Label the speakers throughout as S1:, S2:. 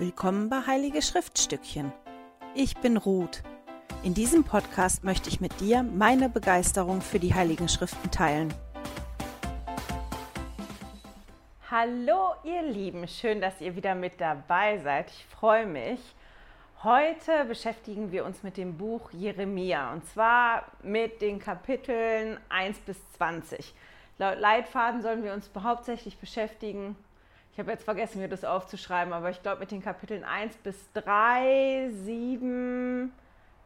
S1: Willkommen bei Heilige Schriftstückchen. Ich bin Ruth. In diesem Podcast möchte ich mit dir meine Begeisterung für die Heiligen Schriften teilen.
S2: Hallo ihr Lieben, schön, dass ihr wieder mit dabei seid. Ich freue mich. Heute beschäftigen wir uns mit dem Buch Jeremia und zwar mit den Kapiteln 1 bis 20. Laut Leitfaden sollen wir uns hauptsächlich beschäftigen ich habe jetzt vergessen, mir das aufzuschreiben, aber ich glaube mit den Kapiteln 1 bis 3, 7,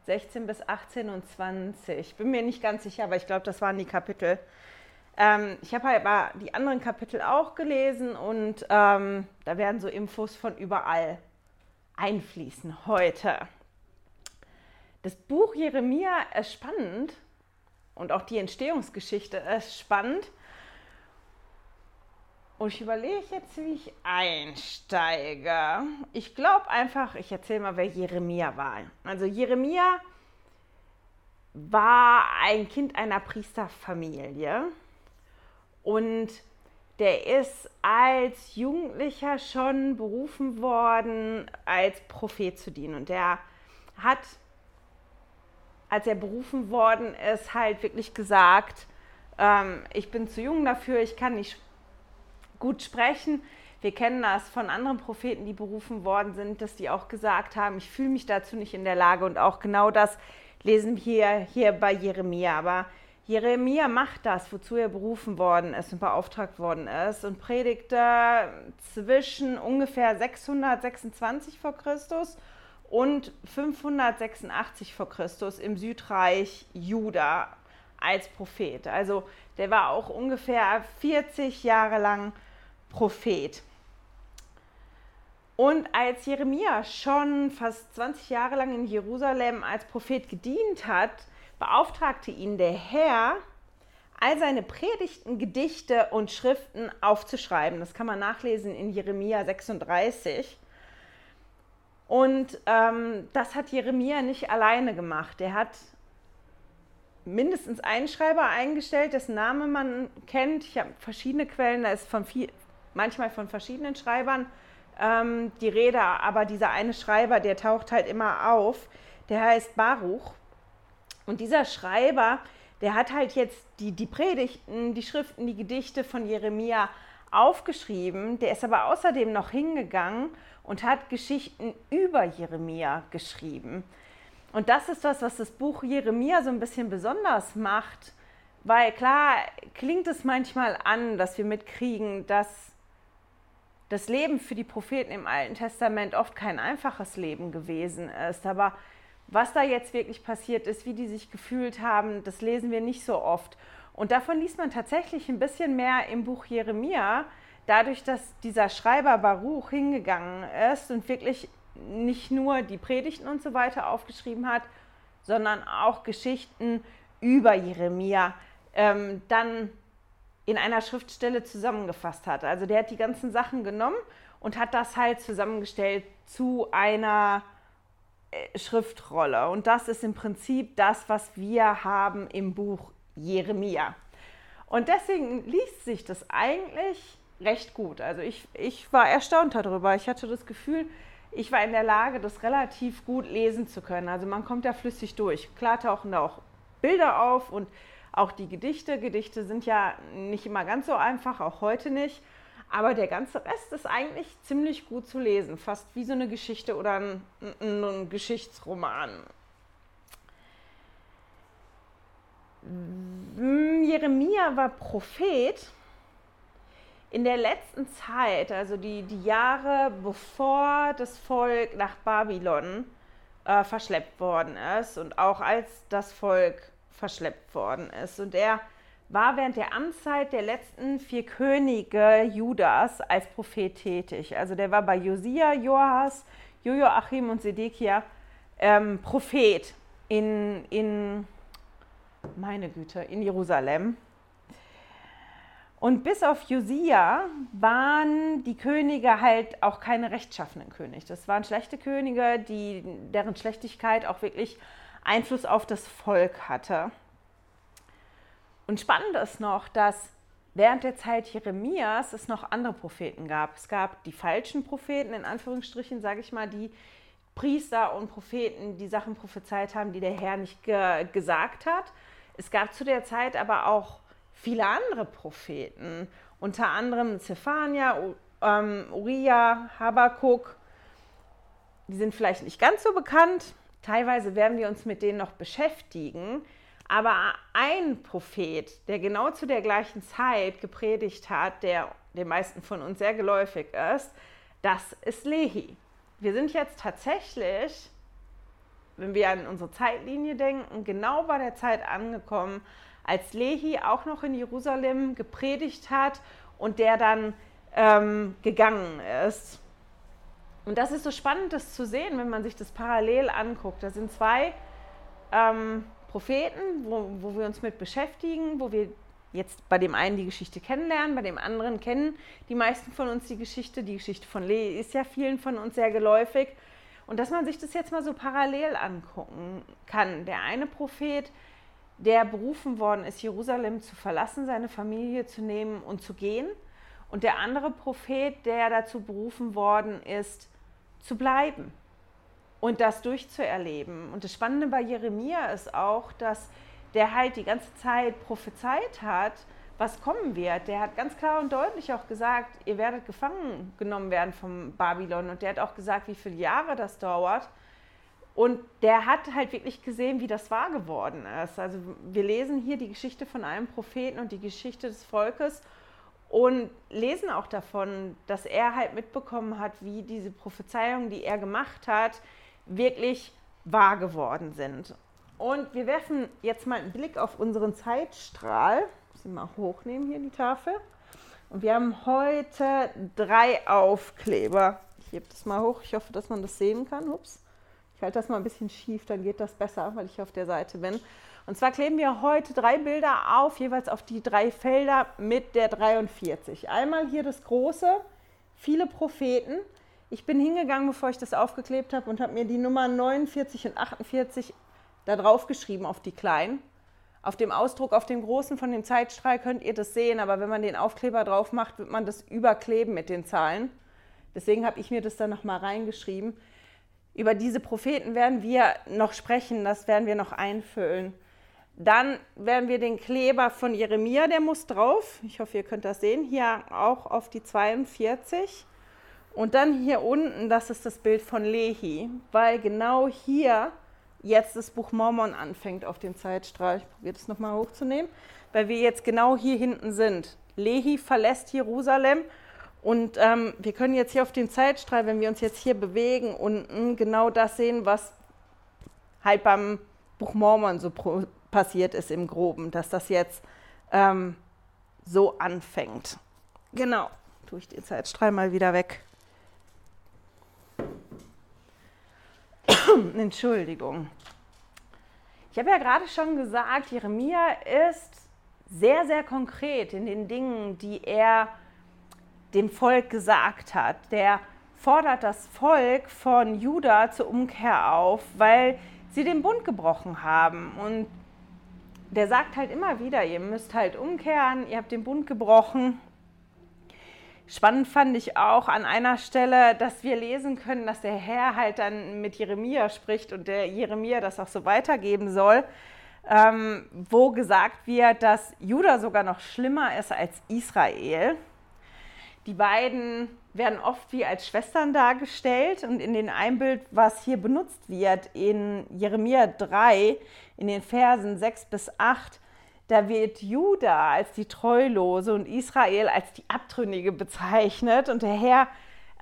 S2: 16 bis 18 und 20. Bin mir nicht ganz sicher, aber ich glaube, das waren die Kapitel. Ähm, ich habe halt mal die anderen Kapitel auch gelesen und ähm, da werden so Infos von überall einfließen heute. Das Buch Jeremia ist spannend und auch die Entstehungsgeschichte ist spannend und ich überlege jetzt, wie ich einsteige. Ich glaube einfach, ich erzähle mal, wer Jeremia war. Also Jeremia war ein Kind einer Priesterfamilie und der ist als Jugendlicher schon berufen worden, als Prophet zu dienen. Und der hat, als er berufen worden ist, halt wirklich gesagt, ähm, ich bin zu jung dafür, ich kann nicht gut sprechen. Wir kennen das von anderen Propheten, die berufen worden sind, dass die auch gesagt haben, ich fühle mich dazu nicht in der Lage. Und auch genau das lesen wir hier bei Jeremia. Aber Jeremia macht das, wozu er berufen worden ist und beauftragt worden ist und predigte zwischen ungefähr 626 vor Christus und 586 vor Christus im Südreich Juda als Prophet. Also der war auch ungefähr 40 Jahre lang Prophet. Und als Jeremia schon fast 20 Jahre lang in Jerusalem als Prophet gedient hat, beauftragte ihn der Herr, all seine Predigten, Gedichte und Schriften aufzuschreiben. Das kann man nachlesen in Jeremia 36. Und ähm, das hat Jeremia nicht alleine gemacht. Er hat mindestens einen Schreiber eingestellt, dessen Name man kennt. Ich habe verschiedene Quellen, da ist von viel, manchmal von verschiedenen Schreibern ähm, die Rede, aber dieser eine Schreiber, der taucht halt immer auf, der heißt Baruch. Und dieser Schreiber, der hat halt jetzt die, die Predigten, die Schriften, die Gedichte von Jeremia aufgeschrieben. Der ist aber außerdem noch hingegangen und hat Geschichten über Jeremia geschrieben. Und das ist das, was das Buch Jeremia so ein bisschen besonders macht, weil klar klingt es manchmal an, dass wir mitkriegen, dass das Leben für die Propheten im Alten Testament oft kein einfaches Leben gewesen ist. Aber was da jetzt wirklich passiert ist, wie die sich gefühlt haben, das lesen wir nicht so oft. Und davon liest man tatsächlich ein bisschen mehr im Buch Jeremia, dadurch, dass dieser Schreiber Baruch hingegangen ist und wirklich nicht nur die Predigten und so weiter aufgeschrieben hat, sondern auch Geschichten über Jeremia. Ähm, dann in einer Schriftstelle zusammengefasst hat. Also der hat die ganzen Sachen genommen und hat das halt zusammengestellt zu einer äh, Schriftrolle. Und das ist im Prinzip das, was wir haben im Buch Jeremia. Und deswegen liest sich das eigentlich recht gut. Also ich, ich war erstaunt darüber. Ich hatte das Gefühl, ich war in der Lage, das relativ gut lesen zu können. Also man kommt da flüssig durch. Klar tauchen da auch Bilder auf und auch die Gedichte. Gedichte sind ja nicht immer ganz so einfach, auch heute nicht. Aber der ganze Rest ist eigentlich ziemlich gut zu lesen, fast wie so eine Geschichte oder ein, ein, ein Geschichtsroman. Jeremia war Prophet in der letzten Zeit, also die, die Jahre bevor das Volk nach Babylon äh, verschleppt worden ist und auch als das Volk verschleppt worden ist. Und er war während der Amtszeit der letzten vier Könige Judas als Prophet tätig. Also der war bei Josia, Joas, Joachim und Sedekia ähm, Prophet in, in, meine Güte, in Jerusalem. Und bis auf Josia waren die Könige halt auch keine rechtschaffenen Könige. Das waren schlechte Könige, die, deren Schlechtigkeit auch wirklich Einfluss auf das Volk hatte. Und spannend ist noch, dass während der Zeit Jeremias es noch andere Propheten gab. Es gab die falschen Propheten, in Anführungsstrichen, sage ich mal, die Priester und Propheten, die Sachen prophezeit haben, die der Herr nicht ge gesagt hat. Es gab zu der Zeit aber auch viele andere Propheten, unter anderem Zephania, ähm, Uriah, Habakkuk. Die sind vielleicht nicht ganz so bekannt. Teilweise werden wir uns mit denen noch beschäftigen. Aber ein Prophet, der genau zu der gleichen Zeit gepredigt hat, der den meisten von uns sehr geläufig ist, das ist Lehi. Wir sind jetzt tatsächlich, wenn wir an unsere Zeitlinie denken, genau bei der Zeit angekommen, als Lehi auch noch in Jerusalem gepredigt hat und der dann ähm, gegangen ist. Und das ist so spannend, das zu sehen, wenn man sich das parallel anguckt. Da sind zwei ähm, Propheten, wo, wo wir uns mit beschäftigen, wo wir jetzt bei dem einen die Geschichte kennenlernen, bei dem anderen kennen die meisten von uns die Geschichte. Die Geschichte von Lee ist ja vielen von uns sehr geläufig. Und dass man sich das jetzt mal so parallel angucken kann. Der eine Prophet, der berufen worden ist, Jerusalem zu verlassen, seine Familie zu nehmen und zu gehen. Und der andere Prophet, der dazu berufen worden ist, zu bleiben und das durchzuerleben. Und das Spannende bei Jeremia ist auch, dass der halt die ganze Zeit prophezeit hat, was kommen wird. Der hat ganz klar und deutlich auch gesagt, ihr werdet gefangen genommen werden vom Babylon. Und der hat auch gesagt, wie viele Jahre das dauert. Und der hat halt wirklich gesehen, wie das wahr geworden ist. Also wir lesen hier die Geschichte von einem Propheten und die Geschichte des Volkes und lesen auch davon, dass er halt mitbekommen hat, wie diese Prophezeiungen, die er gemacht hat, wirklich wahr geworden sind. Und wir werfen jetzt mal einen Blick auf unseren Zeitstrahl. Muss mal hochnehmen hier die Tafel. Und wir haben heute drei Aufkleber. Ich hebe das mal hoch. Ich hoffe, dass man das sehen kann. Ups. Ich halte das mal ein bisschen schief, dann geht das besser, weil ich auf der Seite bin. Und zwar kleben wir heute drei Bilder auf, jeweils auf die drei Felder mit der 43. Einmal hier das große, viele Propheten. Ich bin hingegangen, bevor ich das aufgeklebt habe und habe mir die Nummern 49 und 48 da drauf geschrieben auf die kleinen. Auf dem Ausdruck, auf dem großen von dem Zeitstrahl könnt ihr das sehen, aber wenn man den Aufkleber drauf macht, wird man das überkleben mit den Zahlen. Deswegen habe ich mir das dann nochmal reingeschrieben. Über diese Propheten werden wir noch sprechen, das werden wir noch einfüllen. Dann werden wir den Kleber von Jeremia, der muss drauf. Ich hoffe, ihr könnt das sehen. Hier auch auf die 42. Und dann hier unten, das ist das Bild von Lehi, weil genau hier jetzt das Buch Mormon anfängt auf dem Zeitstrahl. Ich probiere das nochmal hochzunehmen, weil wir jetzt genau hier hinten sind. Lehi verlässt Jerusalem und ähm, wir können jetzt hier auf dem Zeitstrahl, wenn wir uns jetzt hier bewegen, unten genau das sehen, was halt beim Buch Mormon so passiert ist im Groben, dass das jetzt ähm, so anfängt. Genau, tue ich den Zeitstrahl mal wieder weg. Entschuldigung. Ich habe ja gerade schon gesagt, Jeremia ist sehr, sehr konkret in den Dingen, die er dem Volk gesagt hat. Der fordert das Volk von Juda zur Umkehr auf, weil sie den Bund gebrochen haben. Und der sagt halt immer wieder, ihr müsst halt umkehren, ihr habt den Bund gebrochen Spannend fand ich auch an einer Stelle, dass wir lesen können, dass der Herr halt dann mit Jeremia spricht und der Jeremia das auch so weitergeben soll, ähm, wo gesagt wird, dass Juda sogar noch schlimmer ist als Israel. Die beiden werden oft wie als Schwestern dargestellt und in dem Einbild, was hier benutzt wird, in Jeremia 3, in den Versen 6 bis 8, da wird Juda als die Treulose und Israel als die Abtrünnige bezeichnet. Und der Herr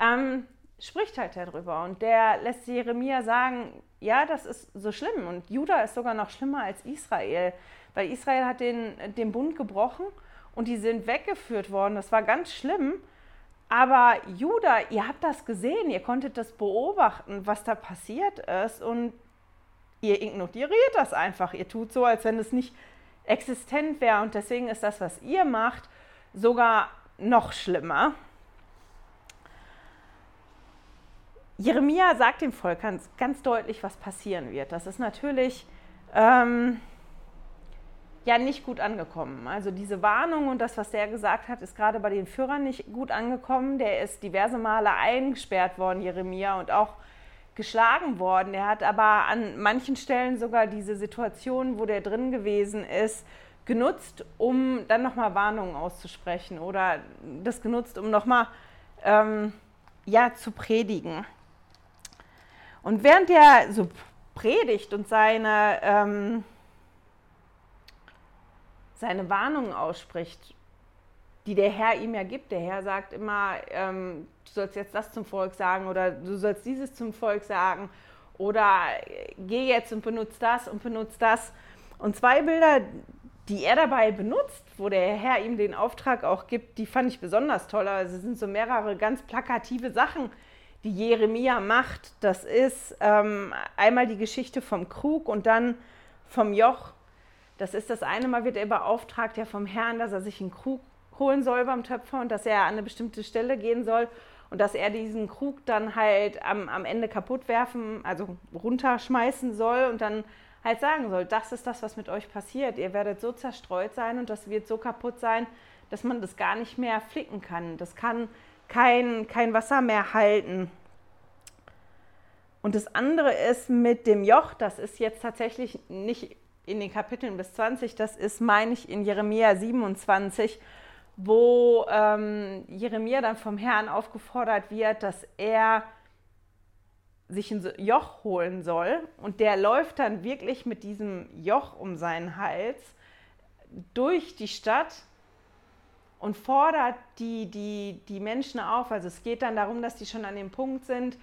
S2: ähm, spricht halt darüber. Und der lässt Jeremia sagen, ja, das ist so schlimm. Und Juda ist sogar noch schlimmer als Israel. Weil Israel hat den, den Bund gebrochen und die sind weggeführt worden. Das war ganz schlimm. Aber Juda, ihr habt das gesehen, ihr konntet das beobachten, was da passiert ist. Und ihr ignoriert das einfach. Ihr tut so, als wenn es nicht existent wäre. Und deswegen ist das, was ihr macht, sogar noch schlimmer. Jeremia sagt dem Volk ganz, ganz deutlich, was passieren wird. Das ist natürlich ähm, ja nicht gut angekommen. Also diese Warnung und das, was der gesagt hat, ist gerade bei den Führern nicht gut angekommen. Der ist diverse Male eingesperrt worden, Jeremia, und auch geschlagen worden. Er hat aber an manchen Stellen sogar diese Situation, wo der drin gewesen ist, genutzt, um dann nochmal Warnungen auszusprechen oder das genutzt, um nochmal ähm, ja, zu predigen. Und während er so predigt und seine, ähm, seine Warnungen ausspricht, die der Herr ihm ja gibt, der Herr sagt immer, ähm, du sollst jetzt das zum Volk sagen oder du sollst dieses zum Volk sagen oder geh jetzt und benutzt das und benutzt das. Und zwei Bilder, die er dabei benutzt, wo der Herr ihm den Auftrag auch gibt, die fand ich besonders toll. Also es sind so mehrere ganz plakative Sachen, die Jeremia macht. Das ist ähm, einmal die Geschichte vom Krug und dann vom Joch. Das ist das eine Mal wird er beauftragt ja vom Herrn, dass er sich einen Krug holen soll beim Töpfer und dass er an eine bestimmte Stelle gehen soll und dass er diesen Krug dann halt am, am Ende kaputt werfen, also runterschmeißen soll und dann halt sagen soll, das ist das, was mit euch passiert. Ihr werdet so zerstreut sein und das wird so kaputt sein, dass man das gar nicht mehr flicken kann. Das kann kein, kein Wasser mehr halten. Und das andere ist mit dem Joch, das ist jetzt tatsächlich nicht in den Kapiteln bis 20, das ist, meine ich, in Jeremia 27, wo ähm, Jeremia dann vom Herrn aufgefordert wird, dass er sich ein Joch holen soll. Und der läuft dann wirklich mit diesem Joch um seinen Hals durch die Stadt und fordert die, die, die Menschen auf. Also es geht dann darum, dass die schon an dem Punkt sind,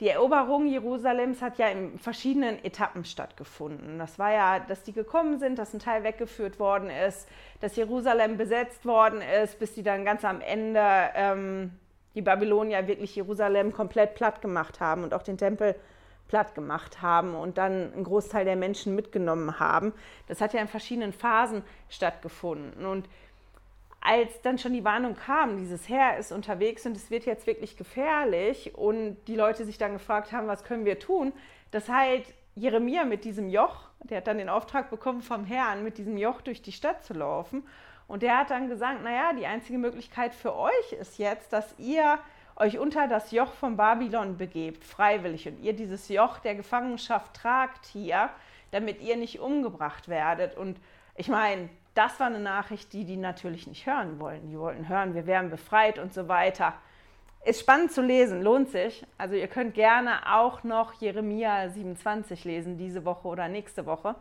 S2: die Eroberung Jerusalems hat ja in verschiedenen Etappen stattgefunden. Das war ja, dass die gekommen sind, dass ein Teil weggeführt worden ist, dass Jerusalem besetzt worden ist, bis die dann ganz am Ende ähm, die Babylonier wirklich Jerusalem komplett platt gemacht haben und auch den Tempel platt gemacht haben und dann einen Großteil der Menschen mitgenommen haben. Das hat ja in verschiedenen Phasen stattgefunden. Und als dann schon die Warnung kam, dieses Heer ist unterwegs und es wird jetzt wirklich gefährlich und die Leute sich dann gefragt haben, was können wir tun, dass halt Jeremia mit diesem Joch, der hat dann den Auftrag bekommen vom Herrn, mit diesem Joch durch die Stadt zu laufen. Und der hat dann gesagt, naja, die einzige Möglichkeit für euch ist jetzt, dass ihr euch unter das Joch von Babylon begebt, freiwillig, und ihr dieses Joch der Gefangenschaft tragt hier, damit ihr nicht umgebracht werdet. Und ich meine, das war eine Nachricht, die die natürlich nicht hören wollen. Die wollten hören, wir werden befreit und so weiter. Ist spannend zu lesen, lohnt sich. Also ihr könnt gerne auch noch Jeremia 27 lesen, diese Woche oder nächste Woche.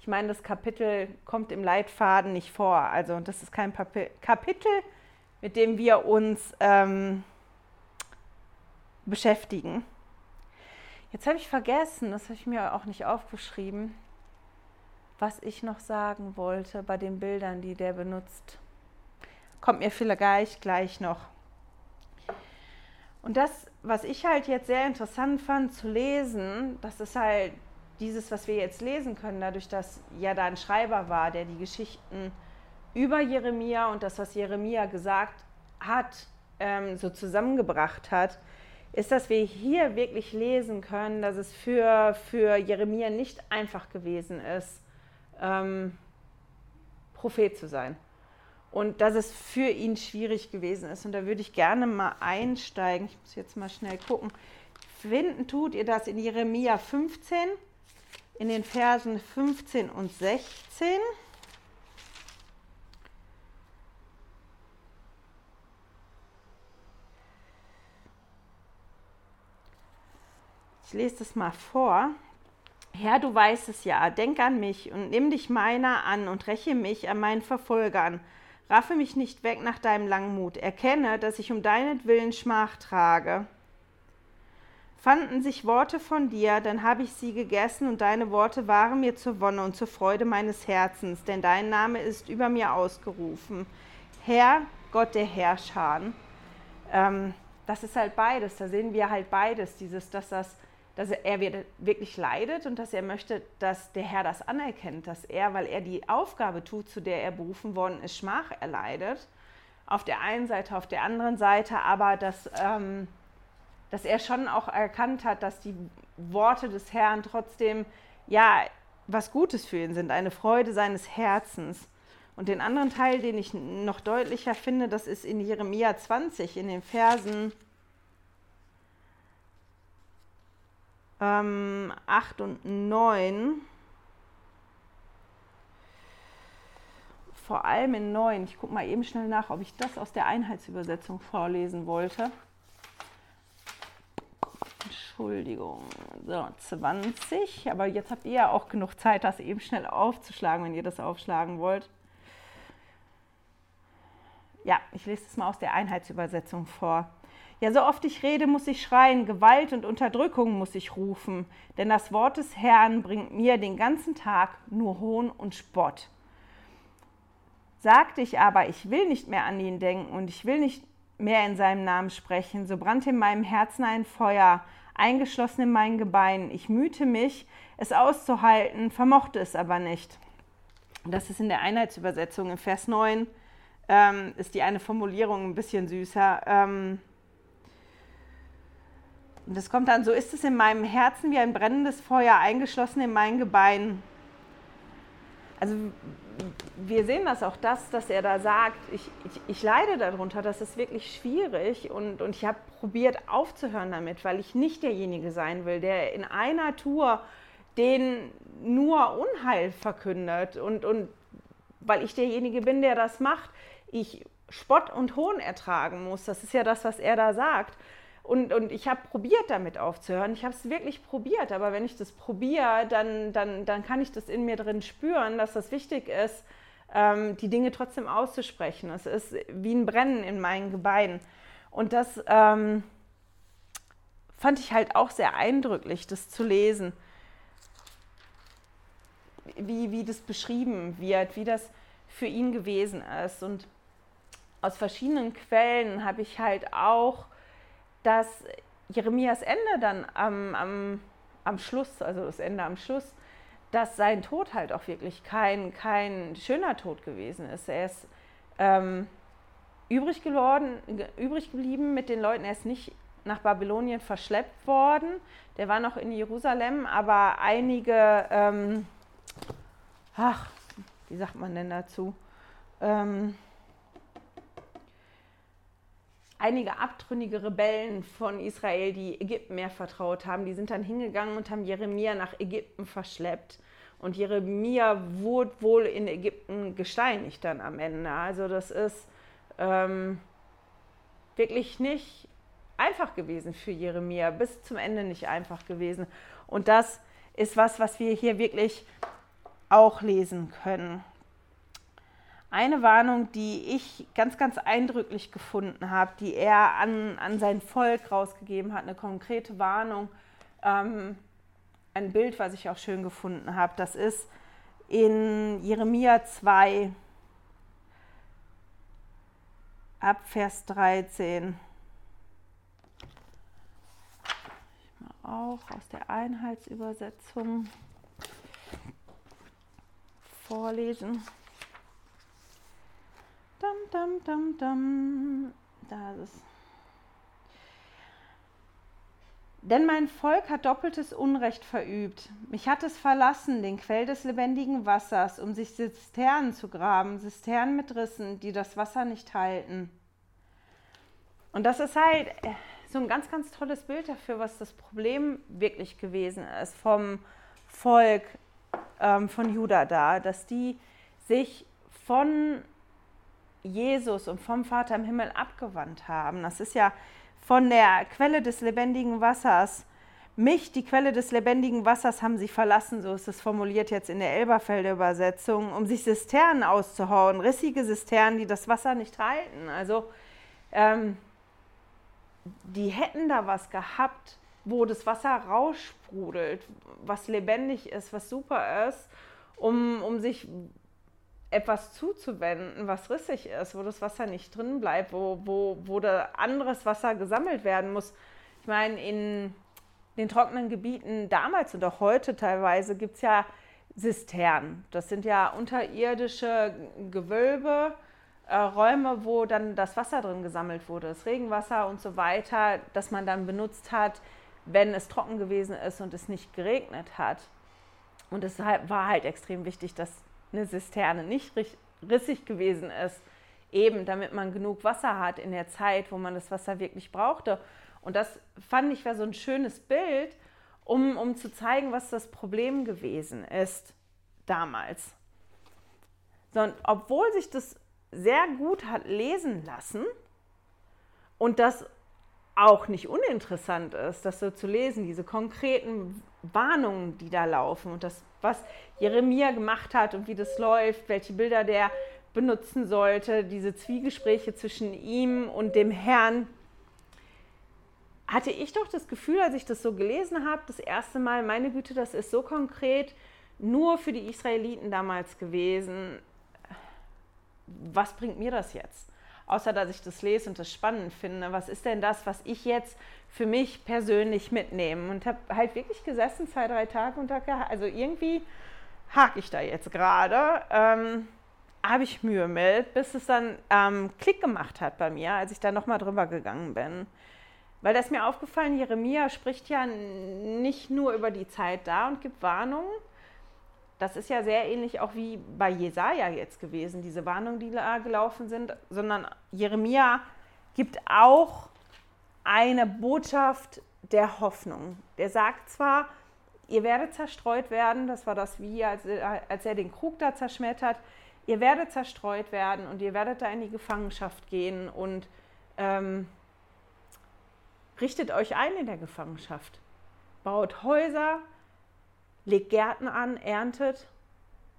S2: Ich meine, das Kapitel kommt im Leitfaden nicht vor. Also das ist kein Kapitel, mit dem wir uns ähm, beschäftigen. Jetzt habe ich vergessen, das habe ich mir auch nicht aufgeschrieben was ich noch sagen wollte bei den Bildern, die der benutzt. Kommt mir vielleicht gleich noch. Und das, was ich halt jetzt sehr interessant fand zu lesen, das ist halt dieses, was wir jetzt lesen können, dadurch, dass ja da ein Schreiber war, der die Geschichten über Jeremia und das, was Jeremia gesagt hat, ähm, so zusammengebracht hat, ist, dass wir hier wirklich lesen können, dass es für, für Jeremia nicht einfach gewesen ist, ähm, Prophet zu sein. Und dass es für ihn schwierig gewesen ist. Und da würde ich gerne mal einsteigen. Ich muss jetzt mal schnell gucken. Finden tut ihr das in Jeremia 15, in den Versen 15 und 16. Ich lese das mal vor. Herr, du weißt es ja, denk an mich und nimm dich meiner an und räche mich an meinen Verfolgern. Raffe mich nicht weg nach deinem Langmut. Erkenne, dass ich um deinetwillen Schmach trage. Fanden sich Worte von dir, dann habe ich sie gegessen und deine Worte waren mir zur Wonne und zur Freude meines Herzens, denn dein Name ist über mir ausgerufen. Herr, Gott der Herrscher. Ähm, das ist halt beides, da sehen wir halt beides, dieses, dass das dass er wirklich leidet und dass er möchte, dass der Herr das anerkennt, dass er, weil er die Aufgabe tut, zu der er berufen worden ist, Schmach erleidet. Auf der einen Seite, auf der anderen Seite aber, dass, ähm, dass er schon auch erkannt hat, dass die Worte des Herrn trotzdem, ja, was Gutes für ihn sind, eine Freude seines Herzens. Und den anderen Teil, den ich noch deutlicher finde, das ist in Jeremia 20, in den Versen ähm, 8 und 9. Vor allem in 9. Ich gucke mal eben schnell nach, ob ich das aus der Einheitsübersetzung vorlesen wollte. Entschuldigung. So, 20. Aber jetzt habt ihr ja auch genug Zeit, das eben schnell aufzuschlagen, wenn ihr das aufschlagen wollt. Ja, ich lese es mal aus der Einheitsübersetzung vor. Ja, so oft ich rede, muss ich schreien, Gewalt und Unterdrückung muss ich rufen, denn das Wort des Herrn bringt mir den ganzen Tag nur Hohn und Spott. Sagte ich aber, ich will nicht mehr an ihn denken und ich will nicht mehr in seinem Namen sprechen, so brannte in meinem Herzen ein Feuer, eingeschlossen in meinen Gebeinen. Ich mühte mich, es auszuhalten, vermochte es aber nicht. Das ist in der Einheitsübersetzung. In Vers 9 ähm, ist die eine Formulierung ein bisschen süßer. Ähm, und es kommt dann, so ist es in meinem Herzen wie ein brennendes Feuer eingeschlossen in meinen Gebeinen. Also wir sehen das auch das, dass er da sagt, ich, ich, ich leide darunter, das ist wirklich schwierig und, und ich habe probiert aufzuhören damit, weil ich nicht derjenige sein will, der in einer Tour den nur Unheil verkündet und, und weil ich derjenige bin, der das macht, ich Spott und Hohn ertragen muss. Das ist ja das, was er da sagt. Und, und ich habe probiert, damit aufzuhören. Ich habe es wirklich probiert. Aber wenn ich das probiere, dann, dann, dann kann ich das in mir drin spüren, dass das wichtig ist, ähm, die Dinge trotzdem auszusprechen. Es ist wie ein Brennen in meinen Gebeinen. Und das ähm, fand ich halt auch sehr eindrücklich, das zu lesen. Wie, wie das beschrieben wird, wie das für ihn gewesen ist. Und aus verschiedenen Quellen habe ich halt auch dass Jeremias Ende dann am, am, am Schluss, also das Ende am Schluss, dass sein Tod halt auch wirklich kein, kein schöner Tod gewesen ist. Er ist ähm, übrig, geworden, übrig geblieben mit den Leuten. Er ist nicht nach Babylonien verschleppt worden. Der war noch in Jerusalem, aber einige, ähm, ach, wie sagt man denn dazu? Ähm, einige abtrünnige Rebellen von Israel, die Ägypten mehr vertraut haben, die sind dann hingegangen und haben Jeremia nach Ägypten verschleppt. Und Jeremia wurde wohl in Ägypten gesteinigt dann am Ende. Also das ist ähm, wirklich nicht einfach gewesen für Jeremia, bis zum Ende nicht einfach gewesen. Und das ist was, was wir hier wirklich auch lesen können. Eine Warnung, die ich ganz, ganz eindrücklich gefunden habe, die er an, an sein Volk rausgegeben hat, eine konkrete Warnung, ähm, ein Bild, was ich auch schön gefunden habe, das ist in Jeremia 2 ab Vers 13. Ich mal auch aus der Einheitsübersetzung vorlesen. Dum, dum, dum, dum. Da ist es. Denn mein Volk hat doppeltes Unrecht verübt. Mich hat es verlassen, den Quell des lebendigen Wassers, um sich Zisternen zu graben, Zisternen mit Rissen, die das Wasser nicht halten. Und das ist halt äh, so ein ganz, ganz tolles Bild dafür, was das Problem wirklich gewesen ist vom Volk ähm, von Juda da, dass die sich von Jesus und vom Vater im Himmel abgewandt haben. Das ist ja von der Quelle des lebendigen Wassers. Mich, die Quelle des lebendigen Wassers, haben sie verlassen, so ist es formuliert jetzt in der Elberfelder Übersetzung, um sich Zisternen auszuhauen, rissige Zisternen, die das Wasser nicht halten. Also ähm, die hätten da was gehabt, wo das Wasser raussprudelt, was lebendig ist, was super ist, um, um sich etwas zuzuwenden, was rissig ist, wo das Wasser nicht drin bleibt, wo, wo, wo da anderes Wasser gesammelt werden muss. Ich meine, in den trockenen Gebieten damals und auch heute teilweise gibt es ja Zisternen. Das sind ja unterirdische Gewölbe, äh, Räume, wo dann das Wasser drin gesammelt wurde, das Regenwasser und so weiter, das man dann benutzt hat, wenn es trocken gewesen ist und es nicht geregnet hat. Und es war halt extrem wichtig, dass eine Zisterne nicht rissig gewesen ist, eben damit man genug Wasser hat in der Zeit, wo man das Wasser wirklich brauchte. Und das fand ich war so ein schönes Bild, um, um zu zeigen, was das Problem gewesen ist damals. So, obwohl sich das sehr gut hat lesen lassen und das auch nicht uninteressant ist, das so zu lesen, diese konkreten Warnungen, die da laufen und das, was Jeremia gemacht hat und wie das läuft, welche Bilder der benutzen sollte, diese Zwiegespräche zwischen ihm und dem Herrn, hatte ich doch das Gefühl, als ich das so gelesen habe, das erste Mal, meine Güte, das ist so konkret nur für die Israeliten damals gewesen. Was bringt mir das jetzt? Außer dass ich das lese und das spannend finde. Was ist denn das, was ich jetzt für mich persönlich mitnehme? Und habe halt wirklich gesessen, zwei, drei Tage und dachte, also irgendwie hake ich da jetzt gerade. Ähm, habe ich Mühe mit, bis es dann ähm, Klick gemacht hat bei mir, als ich da nochmal drüber gegangen bin. Weil das mir aufgefallen, Jeremia spricht ja nicht nur über die Zeit da und gibt Warnungen. Das ist ja sehr ähnlich auch wie bei Jesaja jetzt gewesen, diese Warnungen, die da gelaufen sind, sondern Jeremia gibt auch eine Botschaft der Hoffnung. Der sagt zwar, ihr werdet zerstreut werden, das war das wie, als, als er den Krug da zerschmettert, ihr werdet zerstreut werden und ihr werdet da in die Gefangenschaft gehen und ähm, richtet euch ein in der Gefangenschaft. Baut Häuser, legt Gärten an, erntet,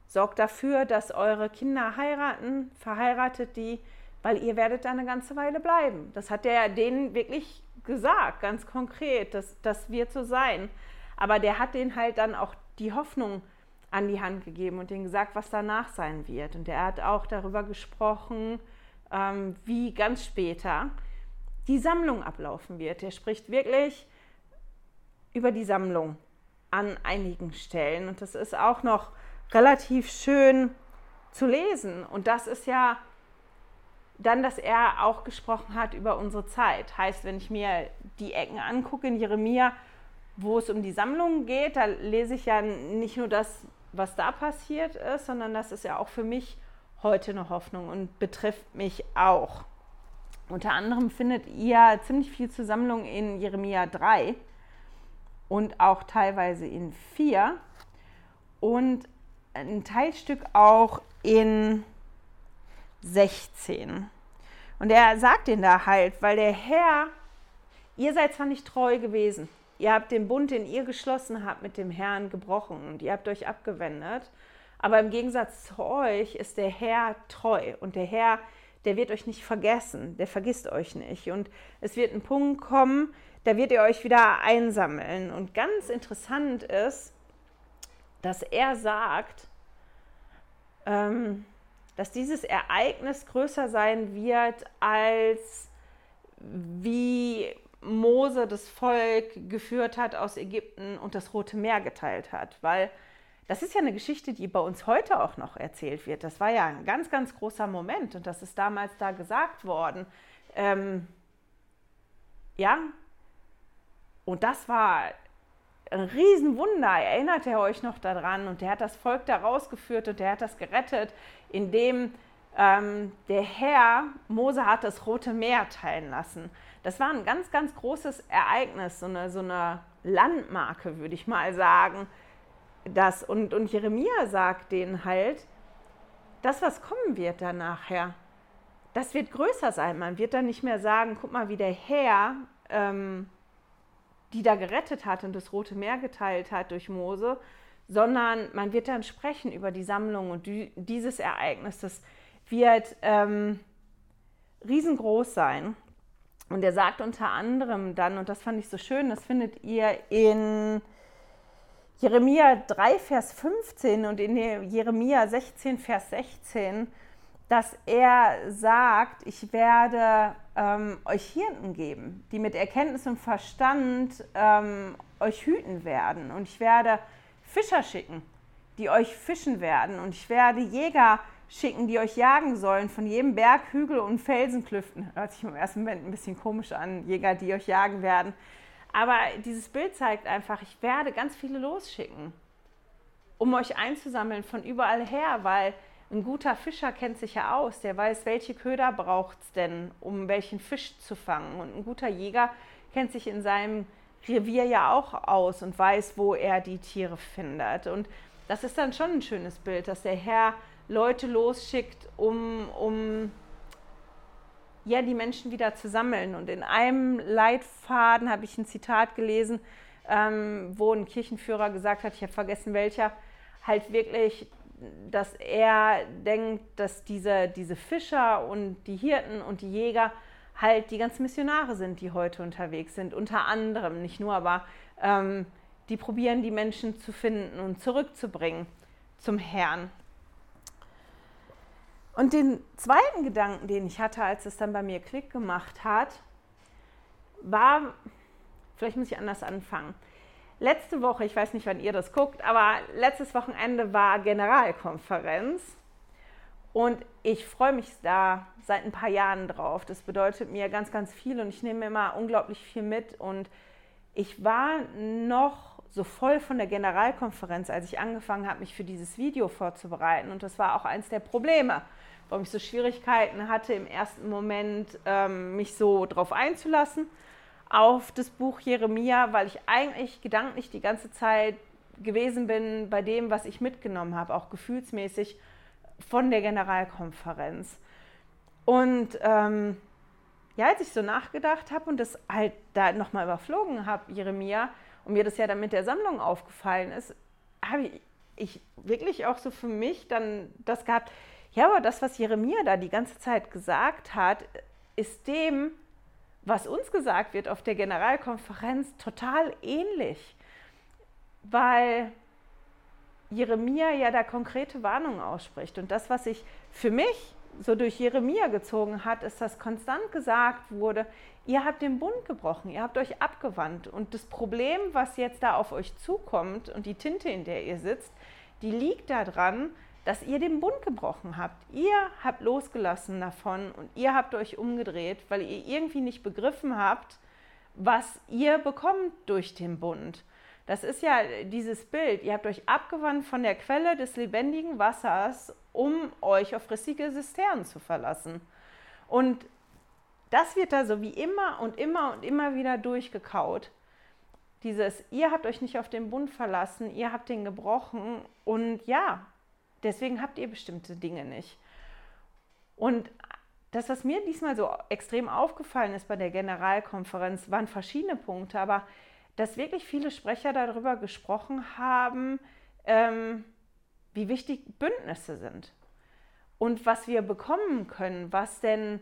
S2: sorgt dafür, dass eure Kinder heiraten, verheiratet die, weil ihr werdet da eine ganze Weile bleiben. Das hat er denen wirklich gesagt, ganz konkret, das, das wird so sein. Aber der hat denen halt dann auch die Hoffnung an die Hand gegeben und denen gesagt, was danach sein wird. Und er hat auch darüber gesprochen, ähm, wie ganz später die Sammlung ablaufen wird. Er spricht wirklich über die Sammlung an einigen Stellen. Und das ist auch noch relativ schön zu lesen. Und das ist ja dann, dass er auch gesprochen hat über unsere Zeit. Heißt, wenn ich mir die Ecken angucke in Jeremia, wo es um die Sammlung geht, da lese ich ja nicht nur das, was da passiert ist, sondern das ist ja auch für mich heute eine Hoffnung und betrifft mich auch. Unter anderem findet ihr ziemlich viel Zusammlung in Jeremia 3 und auch teilweise in 4 und ein Teilstück auch in 16. Und er sagt ihn da halt, weil der Herr, ihr seid zwar nicht treu gewesen, ihr habt den Bund, den ihr geschlossen habt, mit dem Herrn gebrochen und ihr habt euch abgewendet, aber im Gegensatz zu euch ist der Herr treu und der Herr der wird euch nicht vergessen, der vergisst euch nicht. Und es wird ein Punkt kommen, da wird ihr euch wieder einsammeln. Und ganz interessant ist, dass er sagt, ähm, dass dieses Ereignis größer sein wird, als wie Mose das Volk geführt hat aus Ägypten und das Rote Meer geteilt hat. Weil das ist ja eine Geschichte, die bei uns heute auch noch erzählt wird. Das war ja ein ganz, ganz großer Moment und das ist damals da gesagt worden. Ähm, ja, und das war ein Riesenwunder. Erinnert er euch noch daran? Und der hat das Volk da rausgeführt und der hat das gerettet, indem ähm, der Herr Mose hat das Rote Meer teilen lassen. Das war ein ganz, ganz großes Ereignis, so eine, so eine Landmarke, würde ich mal sagen, das. Und, und Jeremia sagt denen halt, das, was kommen wird dann nachher, das wird größer sein. Man wird dann nicht mehr sagen, guck mal, wie der Herr ähm, die da gerettet hat und das Rote Meer geteilt hat durch Mose, sondern man wird dann sprechen über die Sammlung und die, dieses Ereignis. Das wird ähm, riesengroß sein. Und er sagt unter anderem dann, und das fand ich so schön, das findet ihr in Jeremia 3, Vers 15 und in Jeremia 16, Vers 16, dass er sagt, ich werde ähm, euch Hirten geben, die mit Erkenntnis und Verstand ähm, euch hüten werden. Und ich werde Fischer schicken, die euch fischen werden. Und ich werde Jäger schicken, die euch jagen sollen von jedem Berg, Hügel und Felsenklüften. Hört sich im ersten Moment ein bisschen komisch an, Jäger, die euch jagen werden. Aber dieses Bild zeigt einfach, ich werde ganz viele losschicken. um euch einzusammeln von überall her, weil ein guter Fischer kennt sich ja aus, der weiß, welche Köder braucht es denn, um welchen Fisch zu fangen. Und ein guter Jäger kennt sich in seinem Revier ja auch aus und weiß, wo er die Tiere findet. Und das ist dann schon ein schönes Bild, dass der Herr Leute losschickt, um, um ja, die Menschen wieder zu sammeln. Und in einem Leitfaden habe ich ein Zitat gelesen, ähm, wo ein Kirchenführer gesagt hat, ich habe vergessen welcher, halt wirklich dass er denkt, dass diese, diese Fischer und die Hirten und die Jäger halt die ganzen Missionare sind, die heute unterwegs sind. Unter anderem, nicht nur, aber ähm, die probieren, die Menschen zu finden und zurückzubringen zum Herrn. Und den zweiten Gedanken, den ich hatte, als es dann bei mir Klick gemacht hat, war, vielleicht muss ich anders anfangen letzte Woche, ich weiß nicht, wann ihr das guckt, aber letztes Wochenende war Generalkonferenz und ich freue mich da seit ein paar Jahren drauf. Das bedeutet mir ganz, ganz viel und ich nehme immer unglaublich viel mit und ich war noch so voll von der Generalkonferenz, als ich angefangen habe, mich für dieses Video vorzubereiten. Und das war auch eins der Probleme, warum ich so Schwierigkeiten hatte, im ersten Moment ähm, mich so drauf einzulassen auf das Buch Jeremia, weil ich eigentlich gedanklich die ganze Zeit gewesen bin bei dem, was ich mitgenommen habe, auch gefühlsmäßig von der Generalkonferenz. Und ähm, ja, als ich so nachgedacht habe und das halt da nochmal überflogen habe, Jeremia, und mir das ja dann mit der Sammlung aufgefallen ist, habe ich, ich wirklich auch so für mich dann das gehabt, ja, aber das, was Jeremia da die ganze Zeit gesagt hat, ist dem, was uns gesagt wird auf der Generalkonferenz, total ähnlich, weil Jeremia ja da konkrete Warnungen ausspricht. Und das, was sich für mich so durch Jeremia gezogen hat, ist, dass konstant gesagt wurde, ihr habt den Bund gebrochen, ihr habt euch abgewandt. Und das Problem, was jetzt da auf euch zukommt und die Tinte, in der ihr sitzt, die liegt daran, dass ihr den Bund gebrochen habt. Ihr habt losgelassen davon und ihr habt euch umgedreht, weil ihr irgendwie nicht begriffen habt, was ihr bekommt durch den Bund. Das ist ja dieses Bild. Ihr habt euch abgewandt von der Quelle des lebendigen Wassers, um euch auf rissige Zisternen zu verlassen. Und das wird da so wie immer und immer und immer wieder durchgekaut. Dieses, ihr habt euch nicht auf den Bund verlassen, ihr habt den gebrochen und ja, Deswegen habt ihr bestimmte Dinge nicht. Und das, was mir diesmal so extrem aufgefallen ist bei der Generalkonferenz, waren verschiedene Punkte, aber dass wirklich viele Sprecher darüber gesprochen haben, ähm, wie wichtig Bündnisse sind und was wir bekommen können, was denn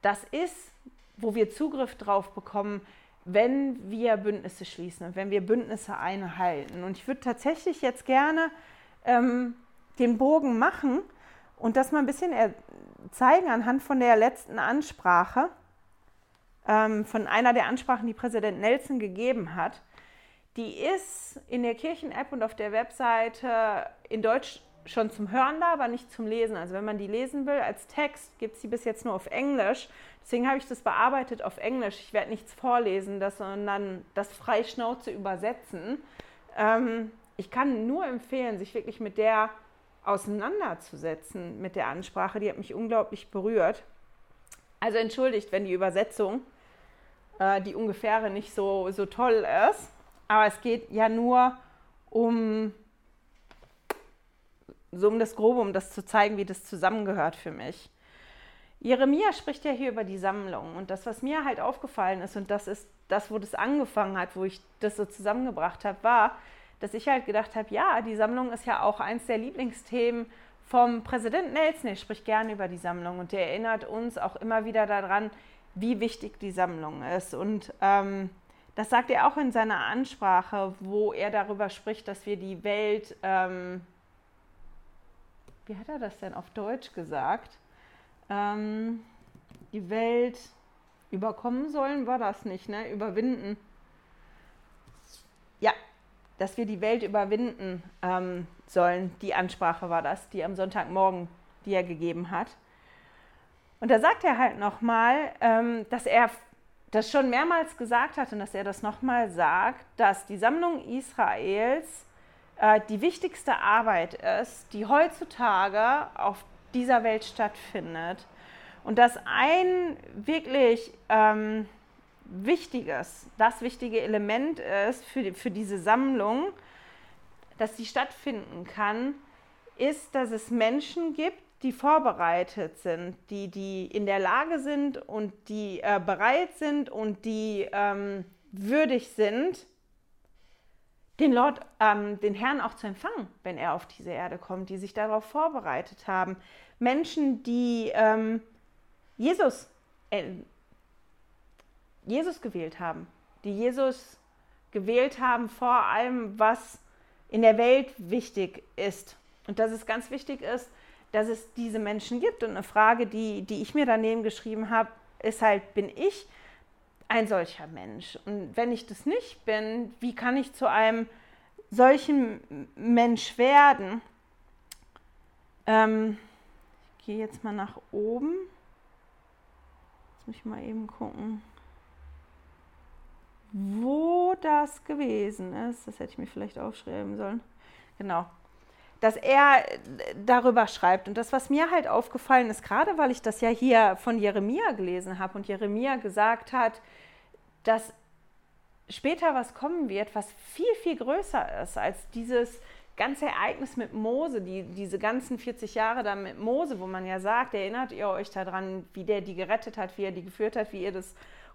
S2: das ist, wo wir Zugriff drauf bekommen, wenn wir Bündnisse schließen und wenn wir Bündnisse einhalten. Und ich würde tatsächlich jetzt gerne ähm, den Bogen machen und das mal ein bisschen zeigen anhand von der letzten Ansprache, ähm, von einer der Ansprachen, die Präsident Nelson gegeben hat. Die ist in der Kirchen-App und auf der Webseite in Deutsch schon zum Hören da, aber nicht zum Lesen. Also wenn man die lesen will als Text, gibt es sie bis jetzt nur auf Englisch. Deswegen habe ich das bearbeitet auf Englisch. Ich werde nichts vorlesen, das, sondern das frei Schnauze übersetzen. Ähm, ich kann nur empfehlen, sich wirklich mit der auseinanderzusetzen mit der Ansprache. Die hat mich unglaublich berührt. Also entschuldigt, wenn die Übersetzung, äh, die ungefähre, nicht so, so toll ist. Aber es geht ja nur um, so um das Grobe, um das zu zeigen, wie das zusammengehört für mich. Jeremia spricht ja hier über die Sammlung. Und das, was mir halt aufgefallen ist, und das ist das, wo das angefangen hat, wo ich das so zusammengebracht habe, war, dass ich halt gedacht habe, ja, die Sammlung ist ja auch eins der Lieblingsthemen vom Präsidenten Nelson. Er spricht gerne über die Sammlung und der erinnert uns auch immer wieder daran, wie wichtig die Sammlung ist. Und ähm, das sagt er auch in seiner Ansprache, wo er darüber spricht, dass wir die Welt, ähm, wie hat er das denn auf Deutsch gesagt? Ähm, die Welt überkommen sollen, war das nicht, ne? Überwinden. Dass wir die Welt überwinden ähm, sollen. Die Ansprache war das, die am Sonntagmorgen, die er gegeben hat. Und da sagt er halt nochmal, ähm, dass er das schon mehrmals gesagt hat und dass er das nochmal sagt, dass die Sammlung Israels äh, die wichtigste Arbeit ist, die heutzutage auf dieser Welt stattfindet. Und dass ein wirklich ähm, wichtiges, das wichtige Element ist für, für diese Sammlung, dass sie stattfinden kann, ist, dass es Menschen gibt, die vorbereitet sind, die, die in der Lage sind und die äh, bereit sind und die ähm, würdig sind, den Lord, ähm, den Herrn auch zu empfangen, wenn er auf diese Erde kommt, die sich darauf vorbereitet haben. Menschen, die ähm, Jesus, äh, Jesus gewählt haben, die Jesus gewählt haben vor allem, was in der Welt wichtig ist. Und dass es ganz wichtig ist, dass es diese Menschen gibt. Und eine Frage, die, die ich mir daneben geschrieben habe, ist halt, bin ich ein solcher Mensch? Und wenn ich das nicht bin, wie kann ich zu einem solchen Mensch werden? Ähm, ich gehe jetzt mal nach oben. Jetzt muss ich mal eben gucken, wo das gewesen ist. Das hätte ich mir vielleicht aufschreiben sollen. Genau dass er darüber schreibt. Und das, was mir halt aufgefallen ist, gerade weil ich das ja hier von Jeremia gelesen habe und Jeremia gesagt hat, dass später was kommen wird, was viel, viel größer ist als dieses ganze Ereignis mit Mose, die, diese ganzen 40 Jahre da mit Mose, wo man ja sagt, erinnert ihr euch daran, wie der die gerettet hat, wie er die geführt hat, wie ihr das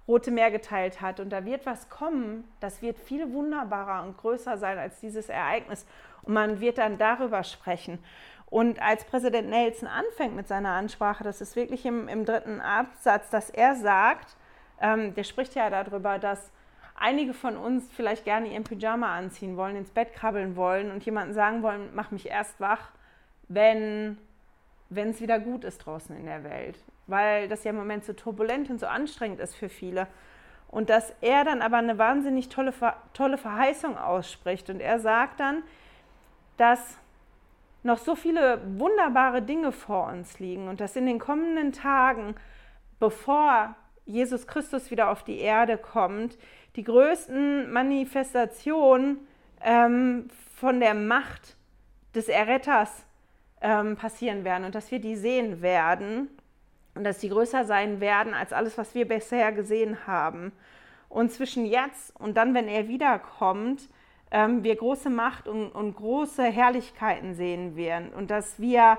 S2: Rote Meer geteilt hat. Und da wird was kommen, das wird viel wunderbarer und größer sein als dieses Ereignis. Und man wird dann darüber sprechen. Und als Präsident Nelson anfängt mit seiner Ansprache, das ist wirklich im, im dritten Absatz, dass er sagt, ähm, der spricht ja darüber, dass einige von uns vielleicht gerne ihren Pyjama anziehen wollen, ins Bett krabbeln wollen und jemanden sagen wollen, mach mich erst wach, wenn es wieder gut ist draußen in der Welt. Weil das ja im Moment so turbulent und so anstrengend ist für viele. Und dass er dann aber eine wahnsinnig tolle, tolle Verheißung ausspricht. Und er sagt dann, dass noch so viele wunderbare Dinge vor uns liegen und dass in den kommenden Tagen, bevor Jesus Christus wieder auf die Erde kommt, die größten Manifestationen ähm, von der Macht des Erretters ähm, passieren werden und dass wir die sehen werden und dass die größer sein werden als alles, was wir bisher gesehen haben. Und zwischen jetzt und dann, wenn er wiederkommt, ähm, wir große Macht und, und große Herrlichkeiten sehen werden und dass wir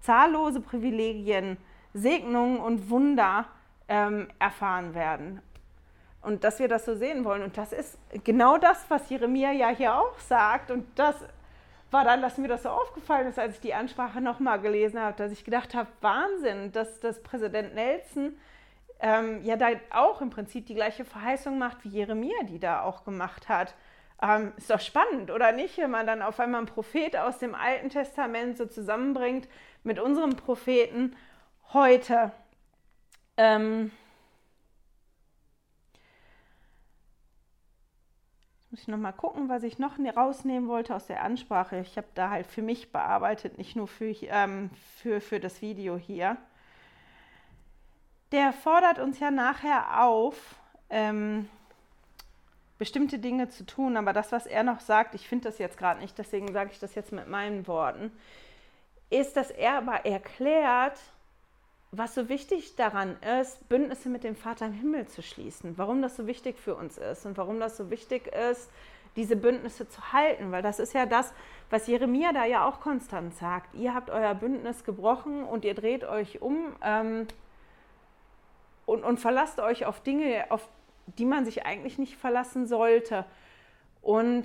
S2: zahllose Privilegien, Segnungen und Wunder ähm, erfahren werden. Und dass wir das so sehen wollen. Und das ist genau das, was Jeremia ja hier auch sagt. Und das war dann, dass mir das so aufgefallen ist, als ich die Ansprache nochmal gelesen habe, dass ich gedacht habe, Wahnsinn, dass, dass Präsident Nelson ähm, ja da auch im Prinzip die gleiche Verheißung macht wie Jeremia, die da auch gemacht hat. Ähm, ist doch spannend, oder nicht, wenn man dann auf einmal einen Prophet aus dem Alten Testament so zusammenbringt mit unserem Propheten heute. Ähm, muss ich noch mal gucken, was ich noch ne-, rausnehmen wollte aus der Ansprache. Ich habe da halt für mich bearbeitet, nicht nur für, ähm, für, für das Video hier der fordert uns ja nachher auf, ähm, bestimmte Dinge zu tun. Aber das, was er noch sagt, ich finde das jetzt gerade nicht, deswegen sage ich das jetzt mit meinen Worten, ist, dass er aber erklärt, was so wichtig daran ist, Bündnisse mit dem Vater im Himmel zu schließen. Warum das so wichtig für uns ist und warum das so wichtig ist, diese Bündnisse zu halten. Weil das ist ja das, was Jeremia da ja auch konstant sagt. Ihr habt euer Bündnis gebrochen und ihr dreht euch um. Ähm, und, und verlasst euch auf Dinge, auf die man sich eigentlich nicht verlassen sollte. Und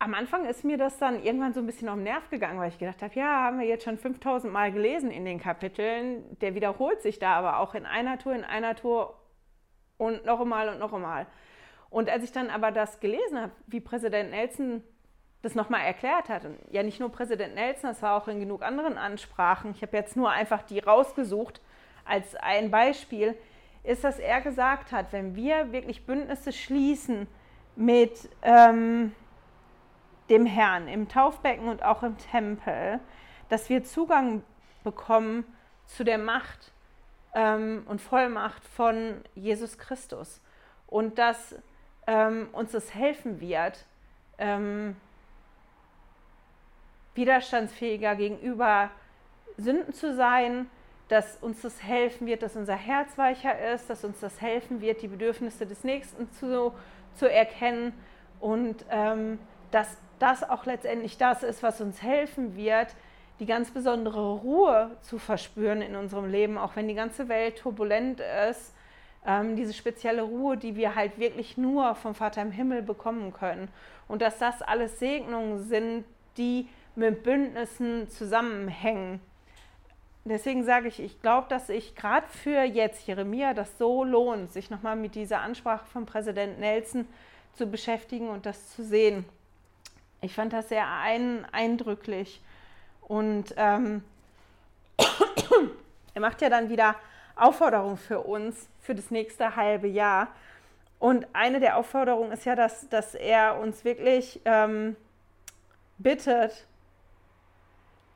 S2: am Anfang ist mir das dann irgendwann so ein bisschen auf den Nerv gegangen, weil ich gedacht habe, ja, haben wir jetzt schon 5000 Mal gelesen in den Kapiteln, der wiederholt sich da aber auch in einer Tour, in einer Tour und noch einmal und noch einmal. Und als ich dann aber das gelesen habe, wie Präsident Nelson das nochmal erklärt hat, und ja nicht nur Präsident Nelson, das war auch in genug anderen Ansprachen, ich habe jetzt nur einfach die rausgesucht, als ein Beispiel, ist, dass er gesagt hat, wenn wir wirklich Bündnisse schließen mit ähm, dem Herrn im Taufbecken und auch im Tempel, dass wir Zugang bekommen zu der Macht ähm, und Vollmacht von Jesus Christus. Und dass ähm, uns das helfen wird, ähm, widerstandsfähiger gegenüber Sünden zu sein, dass uns das helfen wird, dass unser Herz weicher ist, dass uns das helfen wird, die Bedürfnisse des Nächsten zu, zu erkennen und ähm, dass das auch letztendlich das ist, was uns helfen wird, die ganz besondere Ruhe zu verspüren in unserem Leben, auch wenn die ganze Welt turbulent ist. Ähm, diese spezielle Ruhe, die wir halt wirklich nur vom Vater im Himmel bekommen können. Und dass das alles Segnungen sind, die mit Bündnissen zusammenhängen. Deswegen sage ich, ich glaube, dass sich gerade für jetzt Jeremia das so lohnt, sich nochmal mit dieser Ansprache von Präsident Nelson zu beschäftigen und das zu sehen. Ich fand das sehr ein, eindrücklich. Und ähm, er macht ja dann wieder Aufforderungen für uns für das nächste halbe Jahr. Und eine der Aufforderungen ist ja, dass, dass er uns wirklich ähm, bittet,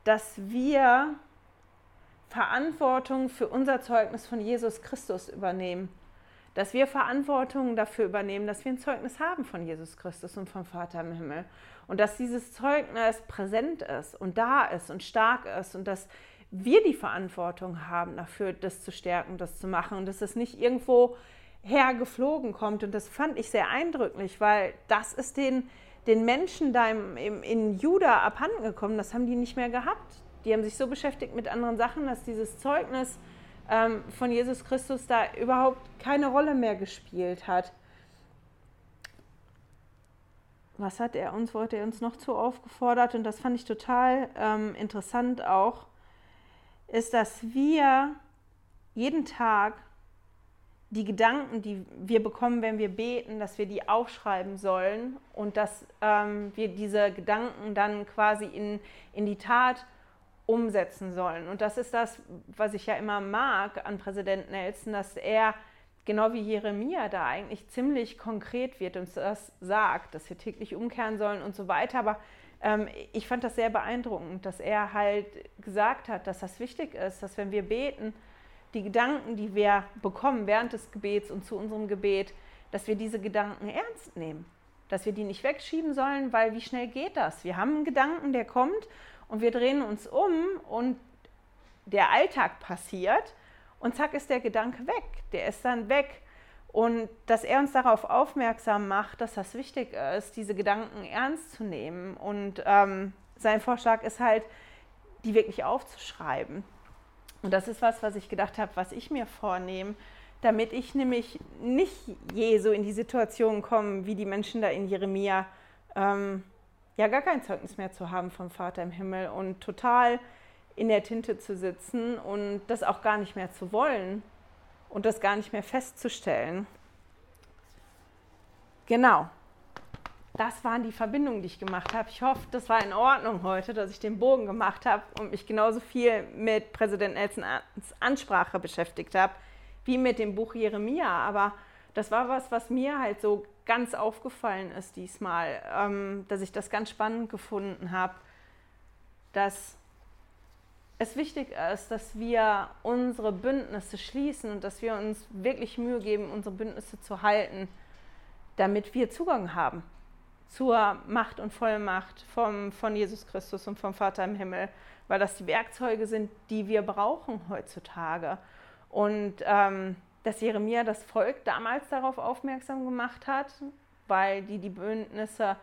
S2: dass wir Verantwortung für unser Zeugnis von Jesus Christus übernehmen. Dass wir Verantwortung dafür übernehmen, dass wir ein Zeugnis haben von Jesus Christus und vom Vater im Himmel. Und dass dieses Zeugnis präsent ist und da ist und stark ist und dass wir die Verantwortung haben dafür, das zu stärken, das zu machen und dass es nicht irgendwo hergeflogen kommt. Und das fand ich sehr eindrücklich, weil das ist den, den Menschen da im, im, in Juda abhanden gekommen. Das haben die nicht mehr gehabt. Die haben sich so beschäftigt mit anderen Sachen, dass dieses Zeugnis ähm, von Jesus Christus da überhaupt keine Rolle mehr gespielt hat. Was hat er uns, wollte er uns noch zu aufgefordert? Und das fand ich total ähm, interessant auch, ist, dass wir jeden Tag die Gedanken, die wir bekommen, wenn wir beten, dass wir die aufschreiben sollen und dass ähm, wir diese Gedanken dann quasi in, in die Tat umsetzen sollen. Und das ist das, was ich ja immer mag an Präsident Nelson, dass er genau wie Jeremia da eigentlich ziemlich konkret wird und das sagt, dass wir täglich umkehren sollen und so weiter. Aber ähm, ich fand das sehr beeindruckend, dass er halt gesagt hat, dass das wichtig ist, dass wenn wir beten, die Gedanken, die wir bekommen während des Gebets und zu unserem Gebet, dass wir diese Gedanken ernst nehmen. Dass wir die nicht wegschieben sollen, weil wie schnell geht das? Wir haben einen Gedanken, der kommt und wir drehen uns um und der Alltag passiert und zack ist der Gedanke weg. Der ist dann weg. Und dass er uns darauf aufmerksam macht, dass das wichtig ist, diese Gedanken ernst zu nehmen. Und ähm, sein Vorschlag ist halt, die wirklich aufzuschreiben. Und das ist was, was ich gedacht habe, was ich mir vornehme, damit ich nämlich nicht je so in die Situation komme, wie die Menschen da in Jeremia, ähm, ja gar kein Zeugnis mehr zu haben vom Vater im Himmel und total in der Tinte zu sitzen und das auch gar nicht mehr zu wollen und das gar nicht mehr festzustellen. Genau. Das waren die Verbindungen, die ich gemacht habe. Ich hoffe, das war in Ordnung heute, dass ich den Bogen gemacht habe und mich genauso viel mit Präsident Nelsons Ansprache beschäftigt habe, wie mit dem Buch Jeremia. Aber das war was, was mir halt so ganz aufgefallen ist diesmal, ähm, dass ich das ganz spannend gefunden habe, dass es wichtig ist, dass wir unsere Bündnisse schließen und dass wir uns wirklich Mühe geben, unsere Bündnisse zu halten, damit wir Zugang haben zur Macht und Vollmacht vom, von Jesus Christus und vom Vater im Himmel, weil das die Werkzeuge sind, die wir brauchen heutzutage. Und ähm, dass Jeremia das Volk damals darauf aufmerksam gemacht hat, weil die die Bündnisse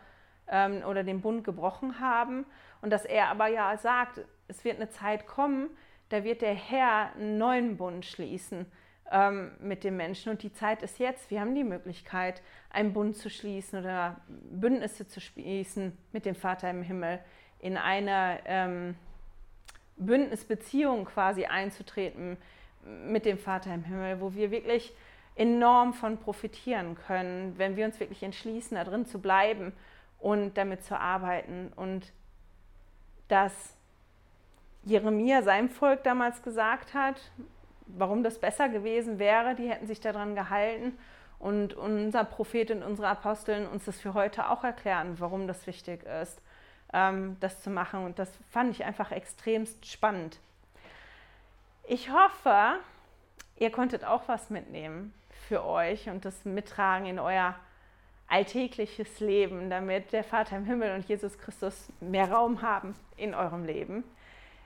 S2: ähm, oder den Bund gebrochen haben. Und dass er aber ja sagt, es wird eine Zeit kommen, da wird der Herr einen neuen Bund schließen ähm, mit den Menschen. Und die Zeit ist jetzt. Wir haben die Möglichkeit, einen Bund zu schließen oder Bündnisse zu schließen mit dem Vater im Himmel, in eine ähm, Bündnisbeziehung quasi einzutreten mit dem Vater im Himmel, wo wir wirklich enorm von profitieren können, wenn wir uns wirklich entschließen, da drin zu bleiben und damit zu arbeiten. Und dass Jeremia seinem Volk damals gesagt hat, warum das besser gewesen wäre, die hätten sich daran gehalten. Und unser Prophet und unsere Aposteln uns das für heute auch erklären, warum das wichtig ist, ähm, das zu machen. Und das fand ich einfach extremst spannend. Ich hoffe, ihr konntet auch was mitnehmen für euch und das mittragen in euer alltägliches Leben, damit der Vater im Himmel und Jesus Christus mehr Raum haben in eurem Leben.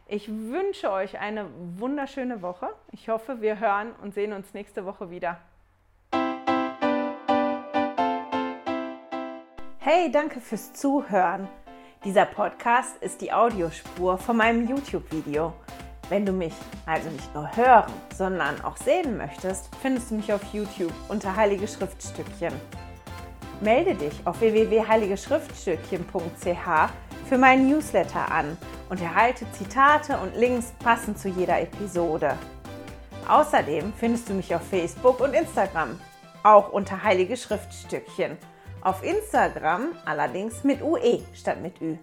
S2: Ich wünsche euch eine wunderschöne Woche. Ich hoffe, wir hören und sehen uns nächste Woche wieder. Hey, danke fürs Zuhören. Dieser Podcast ist die Audiospur von meinem YouTube-Video. Wenn du mich also nicht nur hören, sondern auch sehen möchtest, findest du mich auf YouTube unter Heilige Schriftstückchen. Melde dich auf www.heiligeschriftstückchen.ch für meinen Newsletter an und erhalte Zitate und Links passend zu jeder Episode. Außerdem findest du mich auf Facebook und Instagram, auch unter Heilige Schriftstückchen. Auf Instagram allerdings mit UE statt mit Ü.